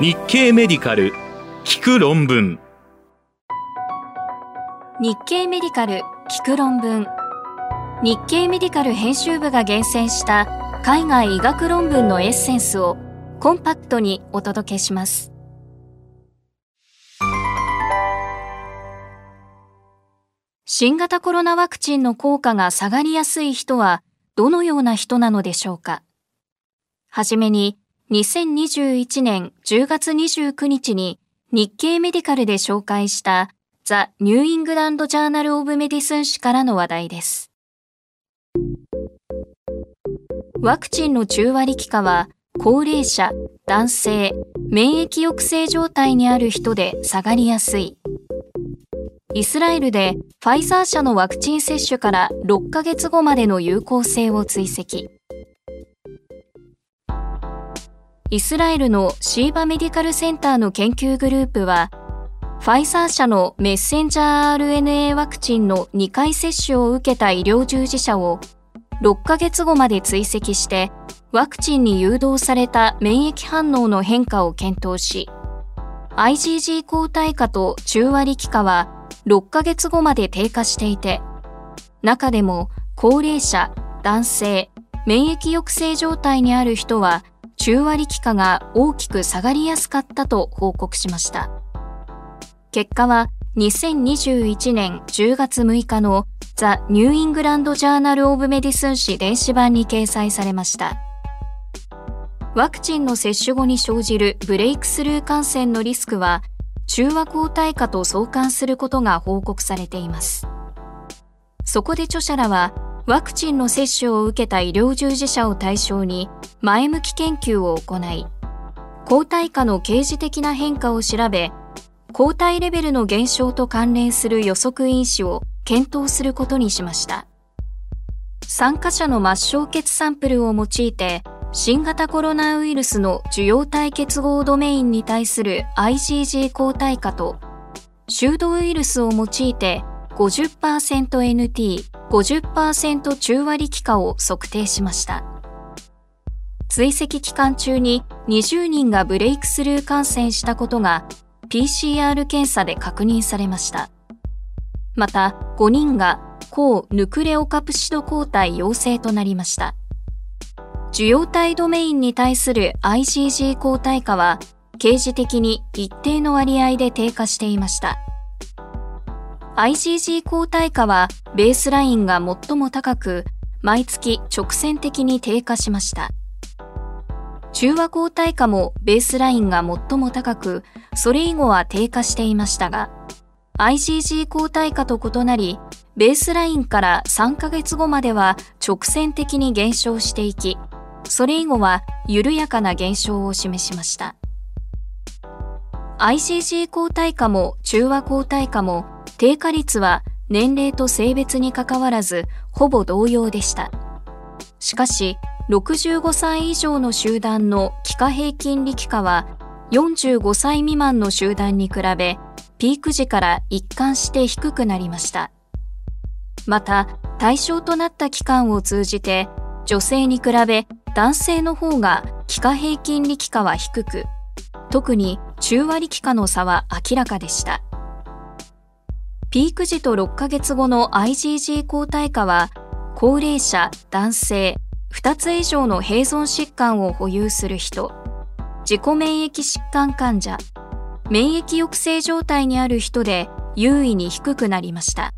日経メディカル聞く論文。日経メディカル聞く論文。日経メディカル編集部が厳選した海外医学論文のエッセンスをコンパクトにお届けします。新型コロナワクチンの効果が下がりやすい人はどのような人なのでしょうか？はじめに2021年10月29日に日経メディカルで紹介した The New England Journal of Medicine 誌からの話題です。ワクチンの中和力価は高齢者、男性、免疫抑制状態にある人で下がりやすい。イスラエルでファイザー社のワクチン接種から6ヶ月後までの有効性を追跡。イスラエルのシーバメディカルセンターの研究グループは、ファイザー社のメッセンジャー RNA ワクチンの2回接種を受けた医療従事者を6ヶ月後まで追跡して、ワクチンに誘導された免疫反応の変化を検討し、IgG 抗体価と中割期価は6ヶ月後まで低下していて、中でも高齢者、男性、免疫抑制状態にある人は中和力価が大きく下がりやすかったと報告しました。結果は2021年10月6日の The New England Journal of Medicine 誌電子版に掲載されました。ワクチンの接種後に生じるブレイクスルー感染のリスクは中和抗体価と相関することが報告されています。そこで著者らはワクチンの接種を受けた医療従事者を対象に前向き研究を行い、抗体価の刑事的な変化を調べ、抗体レベルの減少と関連する予測因子を検討することにしました。参加者の末梢血サンプルを用いて、新型コロナウイルスの受容体結合ドメインに対する IgG 抗体価と、シュードウイルスを用いて 50%NT、50%中割期間を測定しました。追跡期間中に20人がブレイクスルー感染したことが PCR 検査で確認されました。また5人が抗ヌクレオカプシド抗体陽性となりました。受容体ドメインに対する IgG 抗体価は刑事的に一定の割合で低下していました。IgG 抗体価はベースラインが最も高く、毎月直線的に低下しました。中和抗体価もベースラインが最も高く、それ以後は低下していましたが、IgG 抗体価と異なり、ベースラインから3ヶ月後までは直線的に減少していき、それ以後は緩やかな減少を示しました。IgG 抗体価も中和抗体価も低下率は年齢と性別にかかわらずほぼ同様でした。しかし、65歳以上の集団の気化平均力価は45歳未満の集団に比べピーク時から一貫して低くなりました。また、対象となった期間を通じて女性に比べ男性の方が気化平均力価は低く、特に中割力価の差は明らかでした。ピーク時と6ヶ月後の IgG 抗体価は、高齢者、男性、2つ以上の併存疾患を保有する人、自己免疫疾患患者、免疫抑制状態にある人で優位に低くなりました。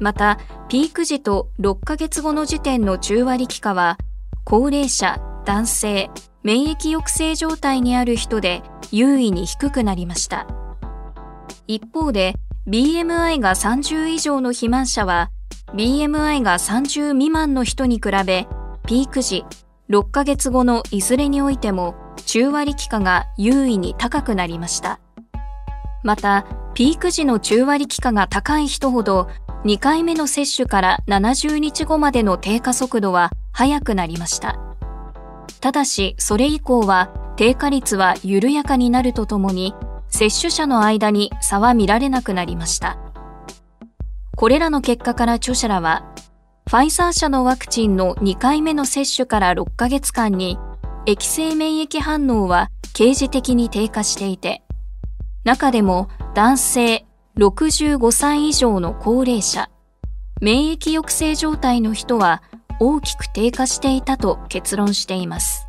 また、ピーク時と6ヶ月後の時点の中割期価は、高齢者、男性、免疫抑制状態にある人で優位に低くなりました。一方で、BMI が30以上の肥満者は BMI が30未満の人に比べピーク時6ヶ月後のいずれにおいても中割期価が優位に高くなりました。またピーク時の中割期価が高い人ほど2回目の接種から70日後までの低下速度は速くなりました。ただしそれ以降は低下率は緩やかになるとともに接種者の間に差は見られなくなりました。これらの結果から著者らは、ファイザー社のワクチンの2回目の接種から6ヶ月間に、液性免疫反応は刑事的に低下していて、中でも男性65歳以上の高齢者、免疫抑制状態の人は大きく低下していたと結論しています。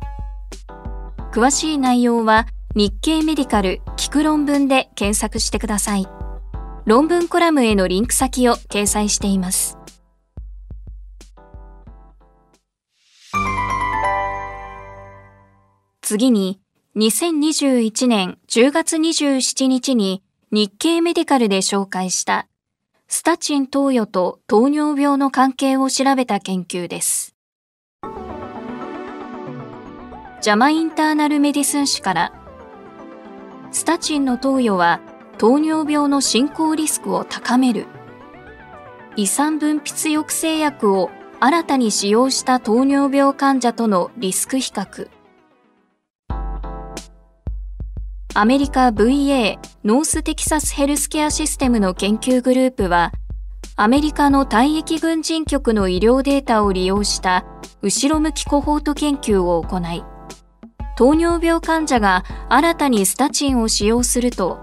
詳しい内容は日経メディカル聞く論文で検索してください。論文コラムへのリンク先を掲載しています。次に、2021年10月27日に日経メディカルで紹介したスタチン投与と糖尿病の関係を調べた研究です。ジャマインターナルメディスン誌からスタチンの投与は糖尿病の進行リスクを高める。胃酸分泌抑制薬を新たに使用した糖尿病患者とのリスク比較。アメリカ VA ノーステキサスヘルスケアシステムの研究グループは、アメリカの退役軍人局の医療データを利用した後ろ向きコホート研究を行い、糖尿病患者が新たにスタチンを使用すると、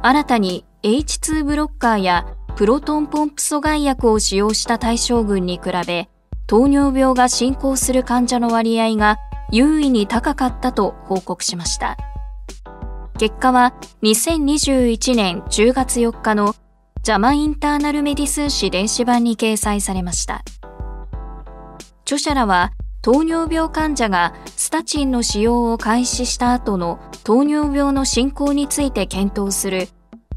新たに H2 ブロッカーやプロトンポンプ阻害薬を使用した対象群に比べ、糖尿病が進行する患者の割合が優位に高かったと報告しました。結果は2021年10月4日のジャマインターナルメディスン誌電子版に掲載されました。著者らは糖尿病患者がスタチンの使用を開始した後の糖尿病の進行について検討する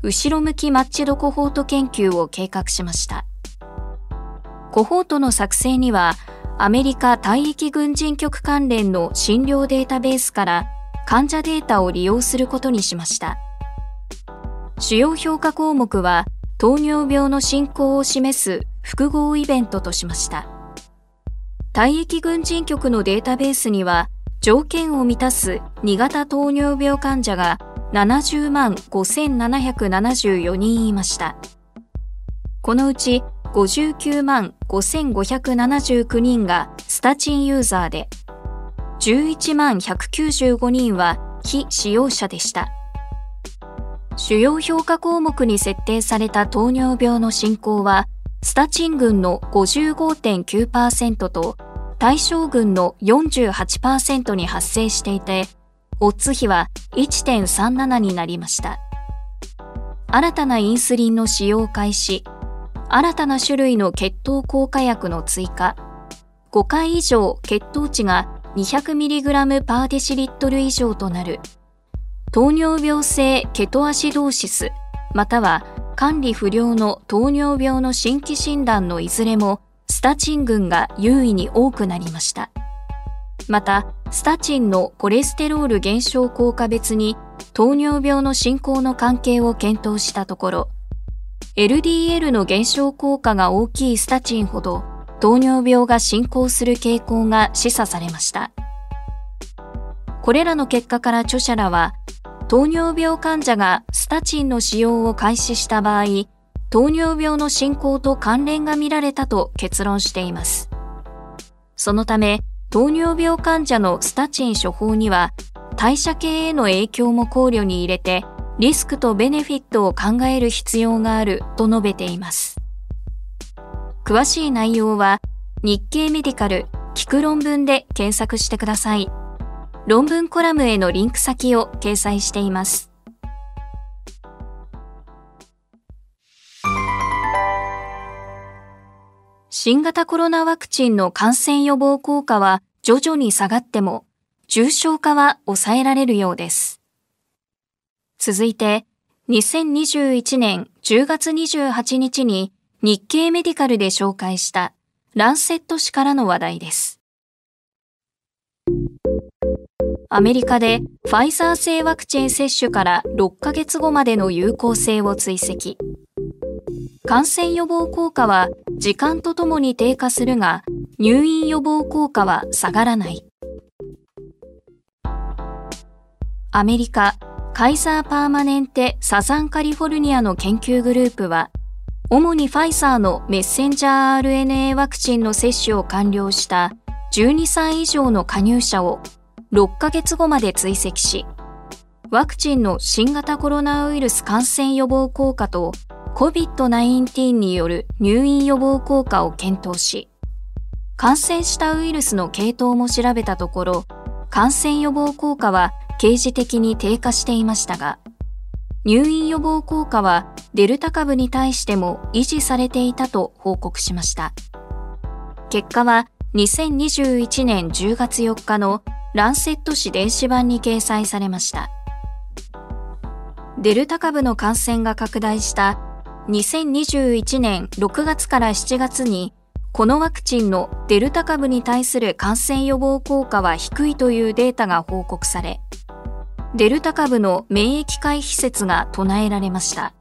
後ろ向きマッチドコホート研究を計画しました。コホートの作成にはアメリカ退役軍人局関連の診療データベースから患者データを利用することにしました。主要評価項目は糖尿病の進行を示す複合イベントとしました。退役軍人局のデータベースには条件を満たす2型糖尿病患者が70万5774人いました。このうち59万5579人がスタチンユーザーで11万195人は非使用者でした。主要評価項目に設定された糖尿病の進行は、スタチン群の55.9%と対象群の48%に発生していて、オッズ比は1.37になりました。新たなインスリンの使用開始、新たな種類の血糖効果薬の追加、5回以上血糖値が 200mg パーデシリットル以上となる。糖尿病性ケトアシドーシスまたは管理不良の糖尿病の新規診断のいずれもスタチン群が優位に多くなりました。また、スタチンのコレステロール減少効果別に糖尿病の進行の関係を検討したところ、LDL の減少効果が大きいスタチンほど糖尿病が進行する傾向が示唆されました。これらの結果から著者らは、糖尿病患者がスタチンの使用を開始した場合、糖尿病の進行と関連が見られたと結論しています。そのため、糖尿病患者のスタチン処方には、代謝系への影響も考慮に入れて、リスクとベネフィットを考える必要があると述べています。詳しい内容は日経メディカル聞く論文で検索してください。論文コラムへのリンク先を掲載しています。新型コロナワクチンの感染予防効果は徐々に下がっても重症化は抑えられるようです。続いて、2021年10月28日に日経メディカルで紹介したランセット誌からの話題です。アメリカでファイザー製ワクチン接種から6ヶ月後までの有効性を追跡。感染予防効果は時間とともに低下するが、入院予防効果は下がらない。アメリカ、カイザーパーマネンテサザンカリフォルニアの研究グループは、主にファイザーのメッセンジャー RNA ワクチンの接種を完了した12歳以上の加入者を6ヶ月後まで追跡し、ワクチンの新型コロナウイルス感染予防効果と COVID-19 による入院予防効果を検討し、感染したウイルスの系統も調べたところ、感染予防効果は刑事的に低下していましたが、入院予防効果はデルタ株に対しても維持されていたと報告しました。結果は2021年10月4日のランセット紙電子版に掲載されました。デルタ株の感染が拡大した2021年6月から7月にこのワクチンのデルタ株に対する感染予防効果は低いというデータが報告され、デルタ株の免疫回避説が唱えられました。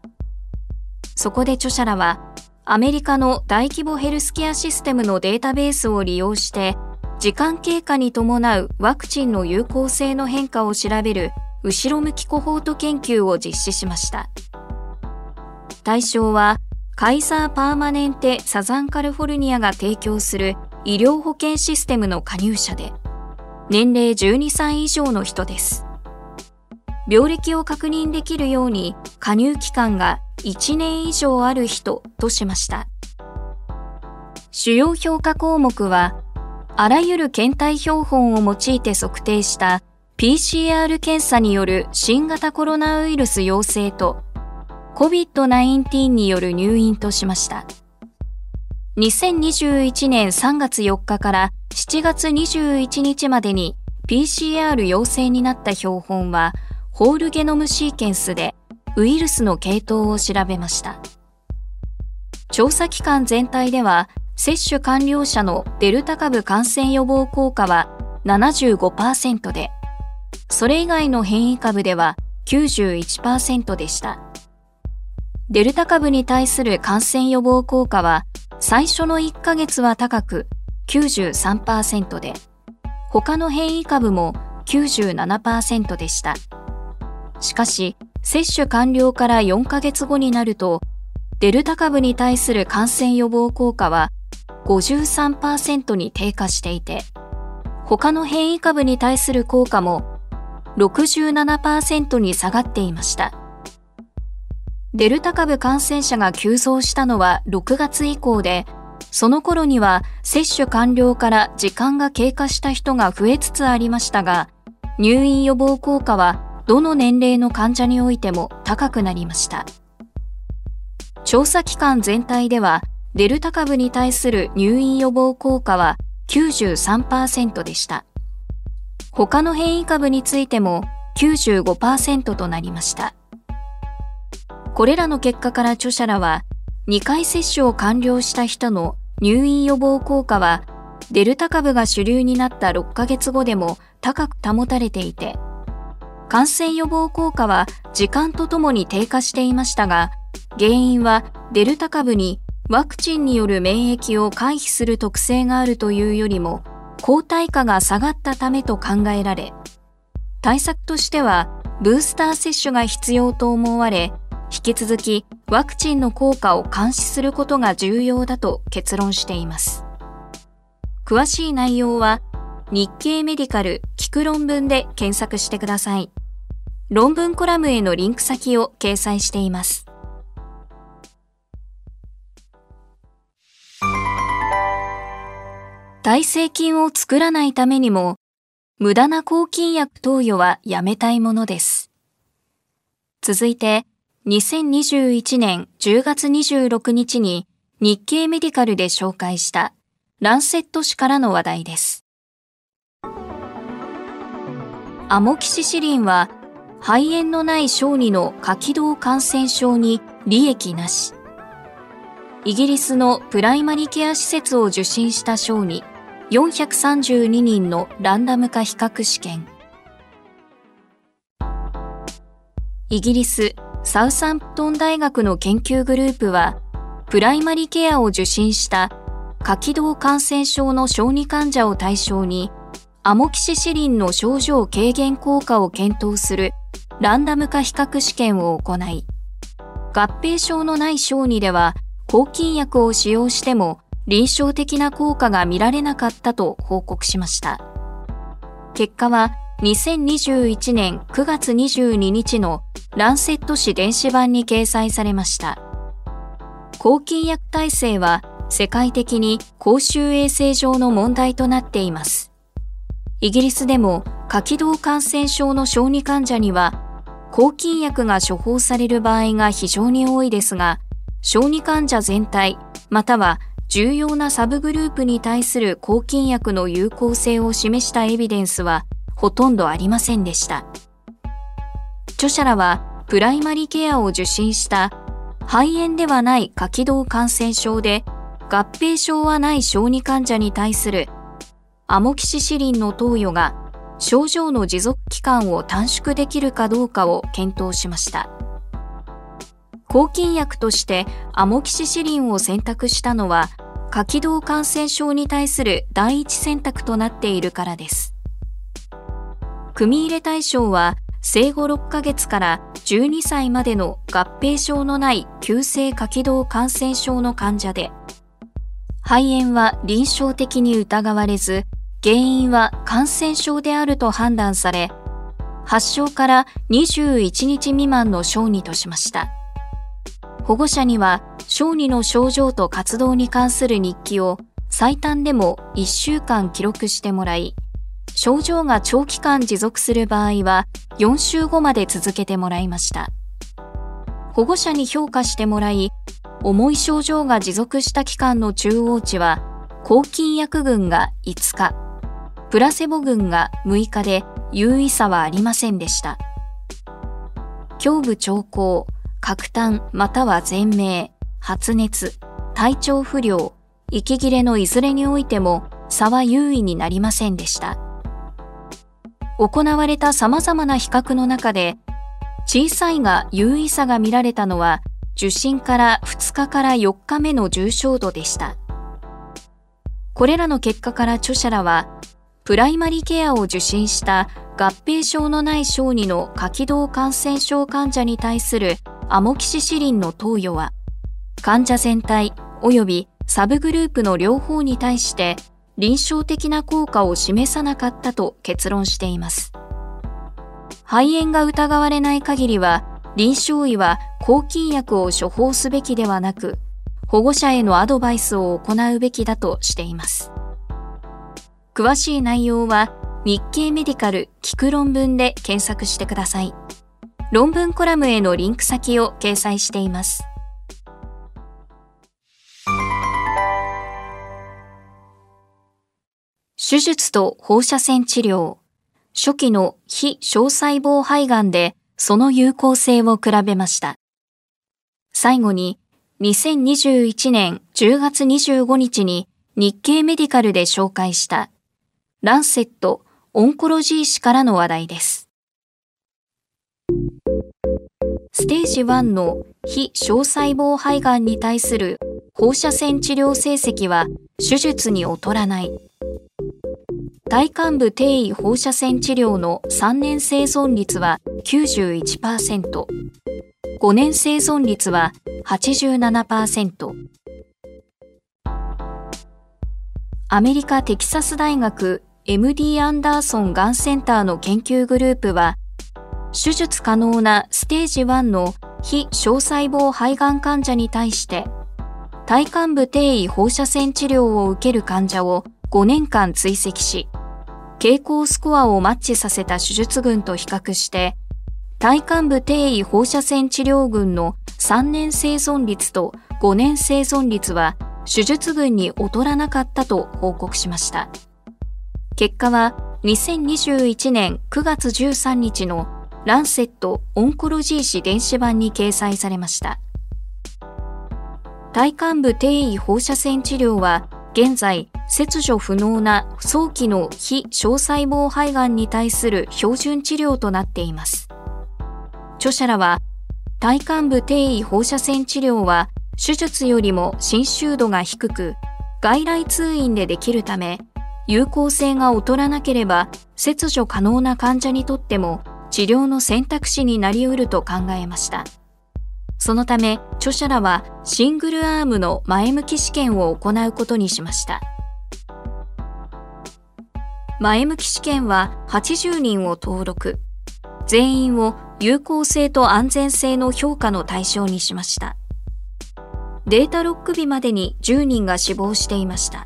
そこで著者らは、アメリカの大規模ヘルスケアシステムのデータベースを利用して、時間経過に伴うワクチンの有効性の変化を調べる後ろ向きコホート研究を実施しました。対象はカイザーパーマネンテサザンカルフォルニアが提供する医療保険システムの加入者で、年齢12歳以上の人です。病歴を確認できるように加入期間が1年以上ある人としました。主要評価項目は、あらゆる検体標本を用いて測定した PCR 検査による新型コロナウイルス陽性と COVID-19 による入院としました。2021年3月4日から7月21日までに PCR 陽性になった標本はホールゲノムシーケンスでウイルスの系統を調べました。調査期間全体では接種完了者のデルタ株感染予防効果は75%で、それ以外の変異株では91%でした。デルタ株に対する感染予防効果は最初の1ヶ月は高く93%で、他の変異株も97%でした。しかし、接種完了から4ヶ月後になると、デルタ株に対する感染予防効果は53%に低下していて、他の変異株に対する効果も67%に下がっていました。デルタ株感染者が急増したのは6月以降で、その頃には接種完了から時間が経過した人が増えつつありましたが、入院予防効果はどの年齢の患者においても高くなりました。調査期間全体では、デルタ株に対する入院予防効果は93%でした。他の変異株についても95%となりました。これらの結果から著者らは、2回接種を完了した人の入院予防効果は、デルタ株が主流になった6ヶ月後でも高く保たれていて、感染予防効果は時間とともに低下していましたが、原因はデルタ株にワクチンによる免疫を回避する特性があるというよりも、抗体価が下がったためと考えられ、対策としてはブースター接種が必要と思われ、引き続きワクチンの効果を監視することが重要だと結論しています。詳しい内容は日経メディカル聞く論文で検索してください。論文コラムへのリンク先を掲載しています。耐性菌を作らないためにも、無駄な抗菌薬投与はやめたいものです。続いて、2021年10月26日に日経メディカルで紹介したランセット紙からの話題です。アモキシシリンは肺炎のない小児の下気道感染症に利益なし。イギリスのプライマリケア施設を受診した小児432人のランダム化比較試験。イギリスサウサンプトン大学の研究グループは、プライマリケアを受診した下気道感染症の小児患者を対象に、アモキシシリンの症状軽減効果を検討するランダム化比較試験を行い、合併症のない小児では抗菌薬を使用しても臨床的な効果が見られなかったと報告しました。結果は2021年9月22日のランセット誌電子版に掲載されました。抗菌薬耐性は世界的に公衆衛生上の問題となっています。イギリスでも下気道感染症の小児患者には抗菌薬が処方される場合が非常に多いですが、小児患者全体、または重要なサブグループに対する抗菌薬の有効性を示したエビデンスはほとんどありませんでした。著者らはプライマリケアを受診した肺炎ではない下気道感染症で合併症はない小児患者に対するアモキシシリンの投与が症状の持続期間を短縮できるかどうかを検討しました。抗菌薬としてアモキシシリンを選択したのは下気道感染症に対する第一選択となっているからです。組入れ対象は生後6ヶ月から12歳までの合併症のない急性下気道感染症の患者で、肺炎は臨床的に疑われず、原因は感染症であると判断され、発症から21日未満の小児としました。保護者には小児の症状と活動に関する日記を最短でも1週間記録してもらい、症状が長期間持続する場合は4週後まで続けてもらいました。保護者に評価してもらい、重い症状が持続した期間の中央値は、抗菌薬群が5日、プラセボ群が6日で有意差はありませんでした。胸部兆候、角炭または全明、発熱、体調不良、息切れのいずれにおいても差は優位になりませんでした。行われた様々な比較の中で、小さいが優位差が見られたのは、受診から2日から4日目の重症度でした。これらの結果から著者らは、プライマリケアを受診した合併症のない小児の下気道感染症患者に対するアモキシシリンの投与は、患者全体及びサブグループの両方に対して臨床的な効果を示さなかったと結論しています。肺炎が疑われない限りは、臨床医は抗菌薬を処方すべきではなく、保護者へのアドバイスを行うべきだとしています。詳しい内容は日経メディカル聞く論文で検索してください。論文コラムへのリンク先を掲載しています。手術と放射線治療、初期の非小細胞肺がんでその有効性を比べました。最後に、2021年10月25日に日経メディカルで紹介したランセットオンコロジー誌からの話題です。ステージ1の非小細胞肺がんに対する放射線治療成績は手術に劣らない。体幹部低位放射線治療の3年生存率は91%、5年生存率は87%。アメリカテキサス大学 MD アンダーソンがんセンターの研究グループは、手術可能なステージ1の非小細胞肺がん患者に対して、体幹部低位放射線治療を受ける患者を5年間追跡し、傾向スコアをマッチさせた手術群と比較して、体幹部低位放射線治療群の3年生存率と5年生存率は手術群に劣らなかったと報告しました。結果は2021年9月13日のランセットオンコロジー誌電子版に掲載されました。体幹部低位放射線治療は現在、切除不能な早期の非小細胞肺がんに対する標準治療となっています。著者らは、体幹部低位放射線治療は手術よりも侵襲度が低く、外来通院でできるため、有効性が劣らなければ切除可能な患者にとっても治療の選択肢になり得ると考えました。そのため、著者らはシングルアームの前向き試験を行うことにしました。前向き試験は80人を登録。全員を有効性と安全性の評価の対象にしました。データロック日までに10人が死亡していました。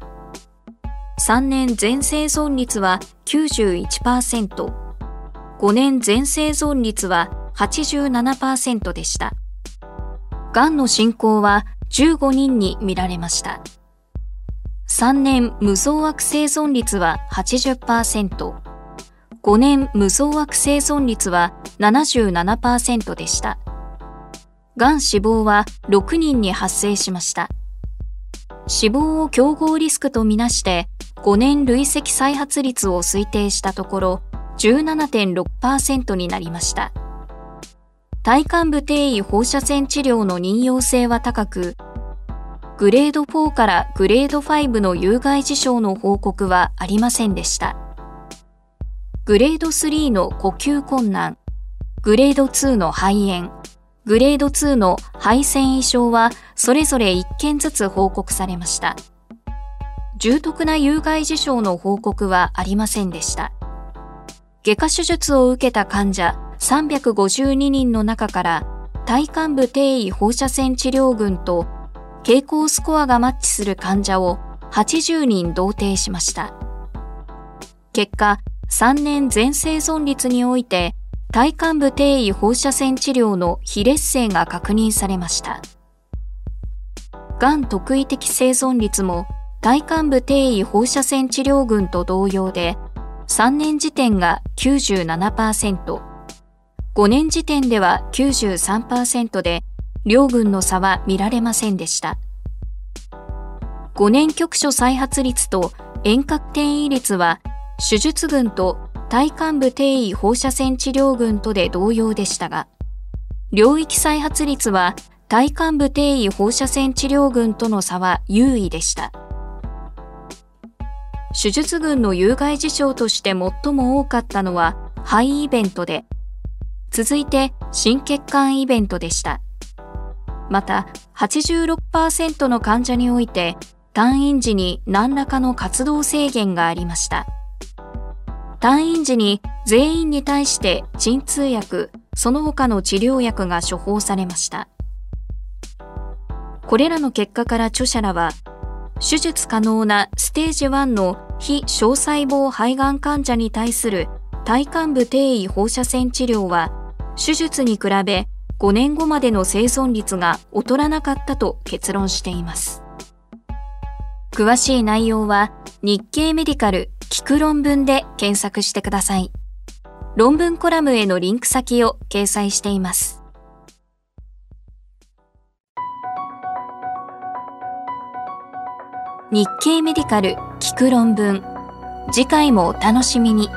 3年全生存率は91%、5年全生存率は87%でした。がんの進行は15人に見られました。3年無増悪生存率は80%、5年無増悪生存率は77%でした。がん死亡は6人に発生しました。死亡を競合リスクとみなして5年累積再発率を推定したところ17.6%になりました。体幹部定位放射線治療の任用性は高く、グレード4からグレード5の有害事象の報告はありませんでした。グレード3の呼吸困難、グレード2の肺炎、グレード2の肺腺異常はそれぞれ1件ずつ報告されました。重篤な有害事象の報告はありませんでした。外科手術を受けた患者352人の中から体幹部低位放射線治療群と傾向スコアがマッチする患者を80人同定しました。結果、3年全生存率において体幹部低位放射線治療の非劣性が確認されました。がん特異的生存率も体幹部低位放射線治療群と同様で、3年時点が97%、5年時点では93%で、両群の差は見られませんでした。5年局所再発率と遠隔転移率は、手術群と体幹部低位放射線治療群とで同様でしたが、領域再発率は体幹部低位放射線治療群との差は優位でした。手術群の有害事象として最も多かったのは肺イベントで、続いて心血管イベントでした。また、86%の患者において退院時に何らかの活動制限がありました。退院時に全員に対して鎮痛薬、その他の治療薬が処方されました。これらの結果から著者らは、手術可能なステージ1の非小細胞肺がん患者に対する体幹部低位放射線治療は、手術に比べ5年後までの生存率が劣らなかったと結論しています。詳しい内容は日経メディカル聞く論文で検索してください。論文コラムへのリンク先を掲載しています。日経メディカル聞く論文次回もお楽しみに。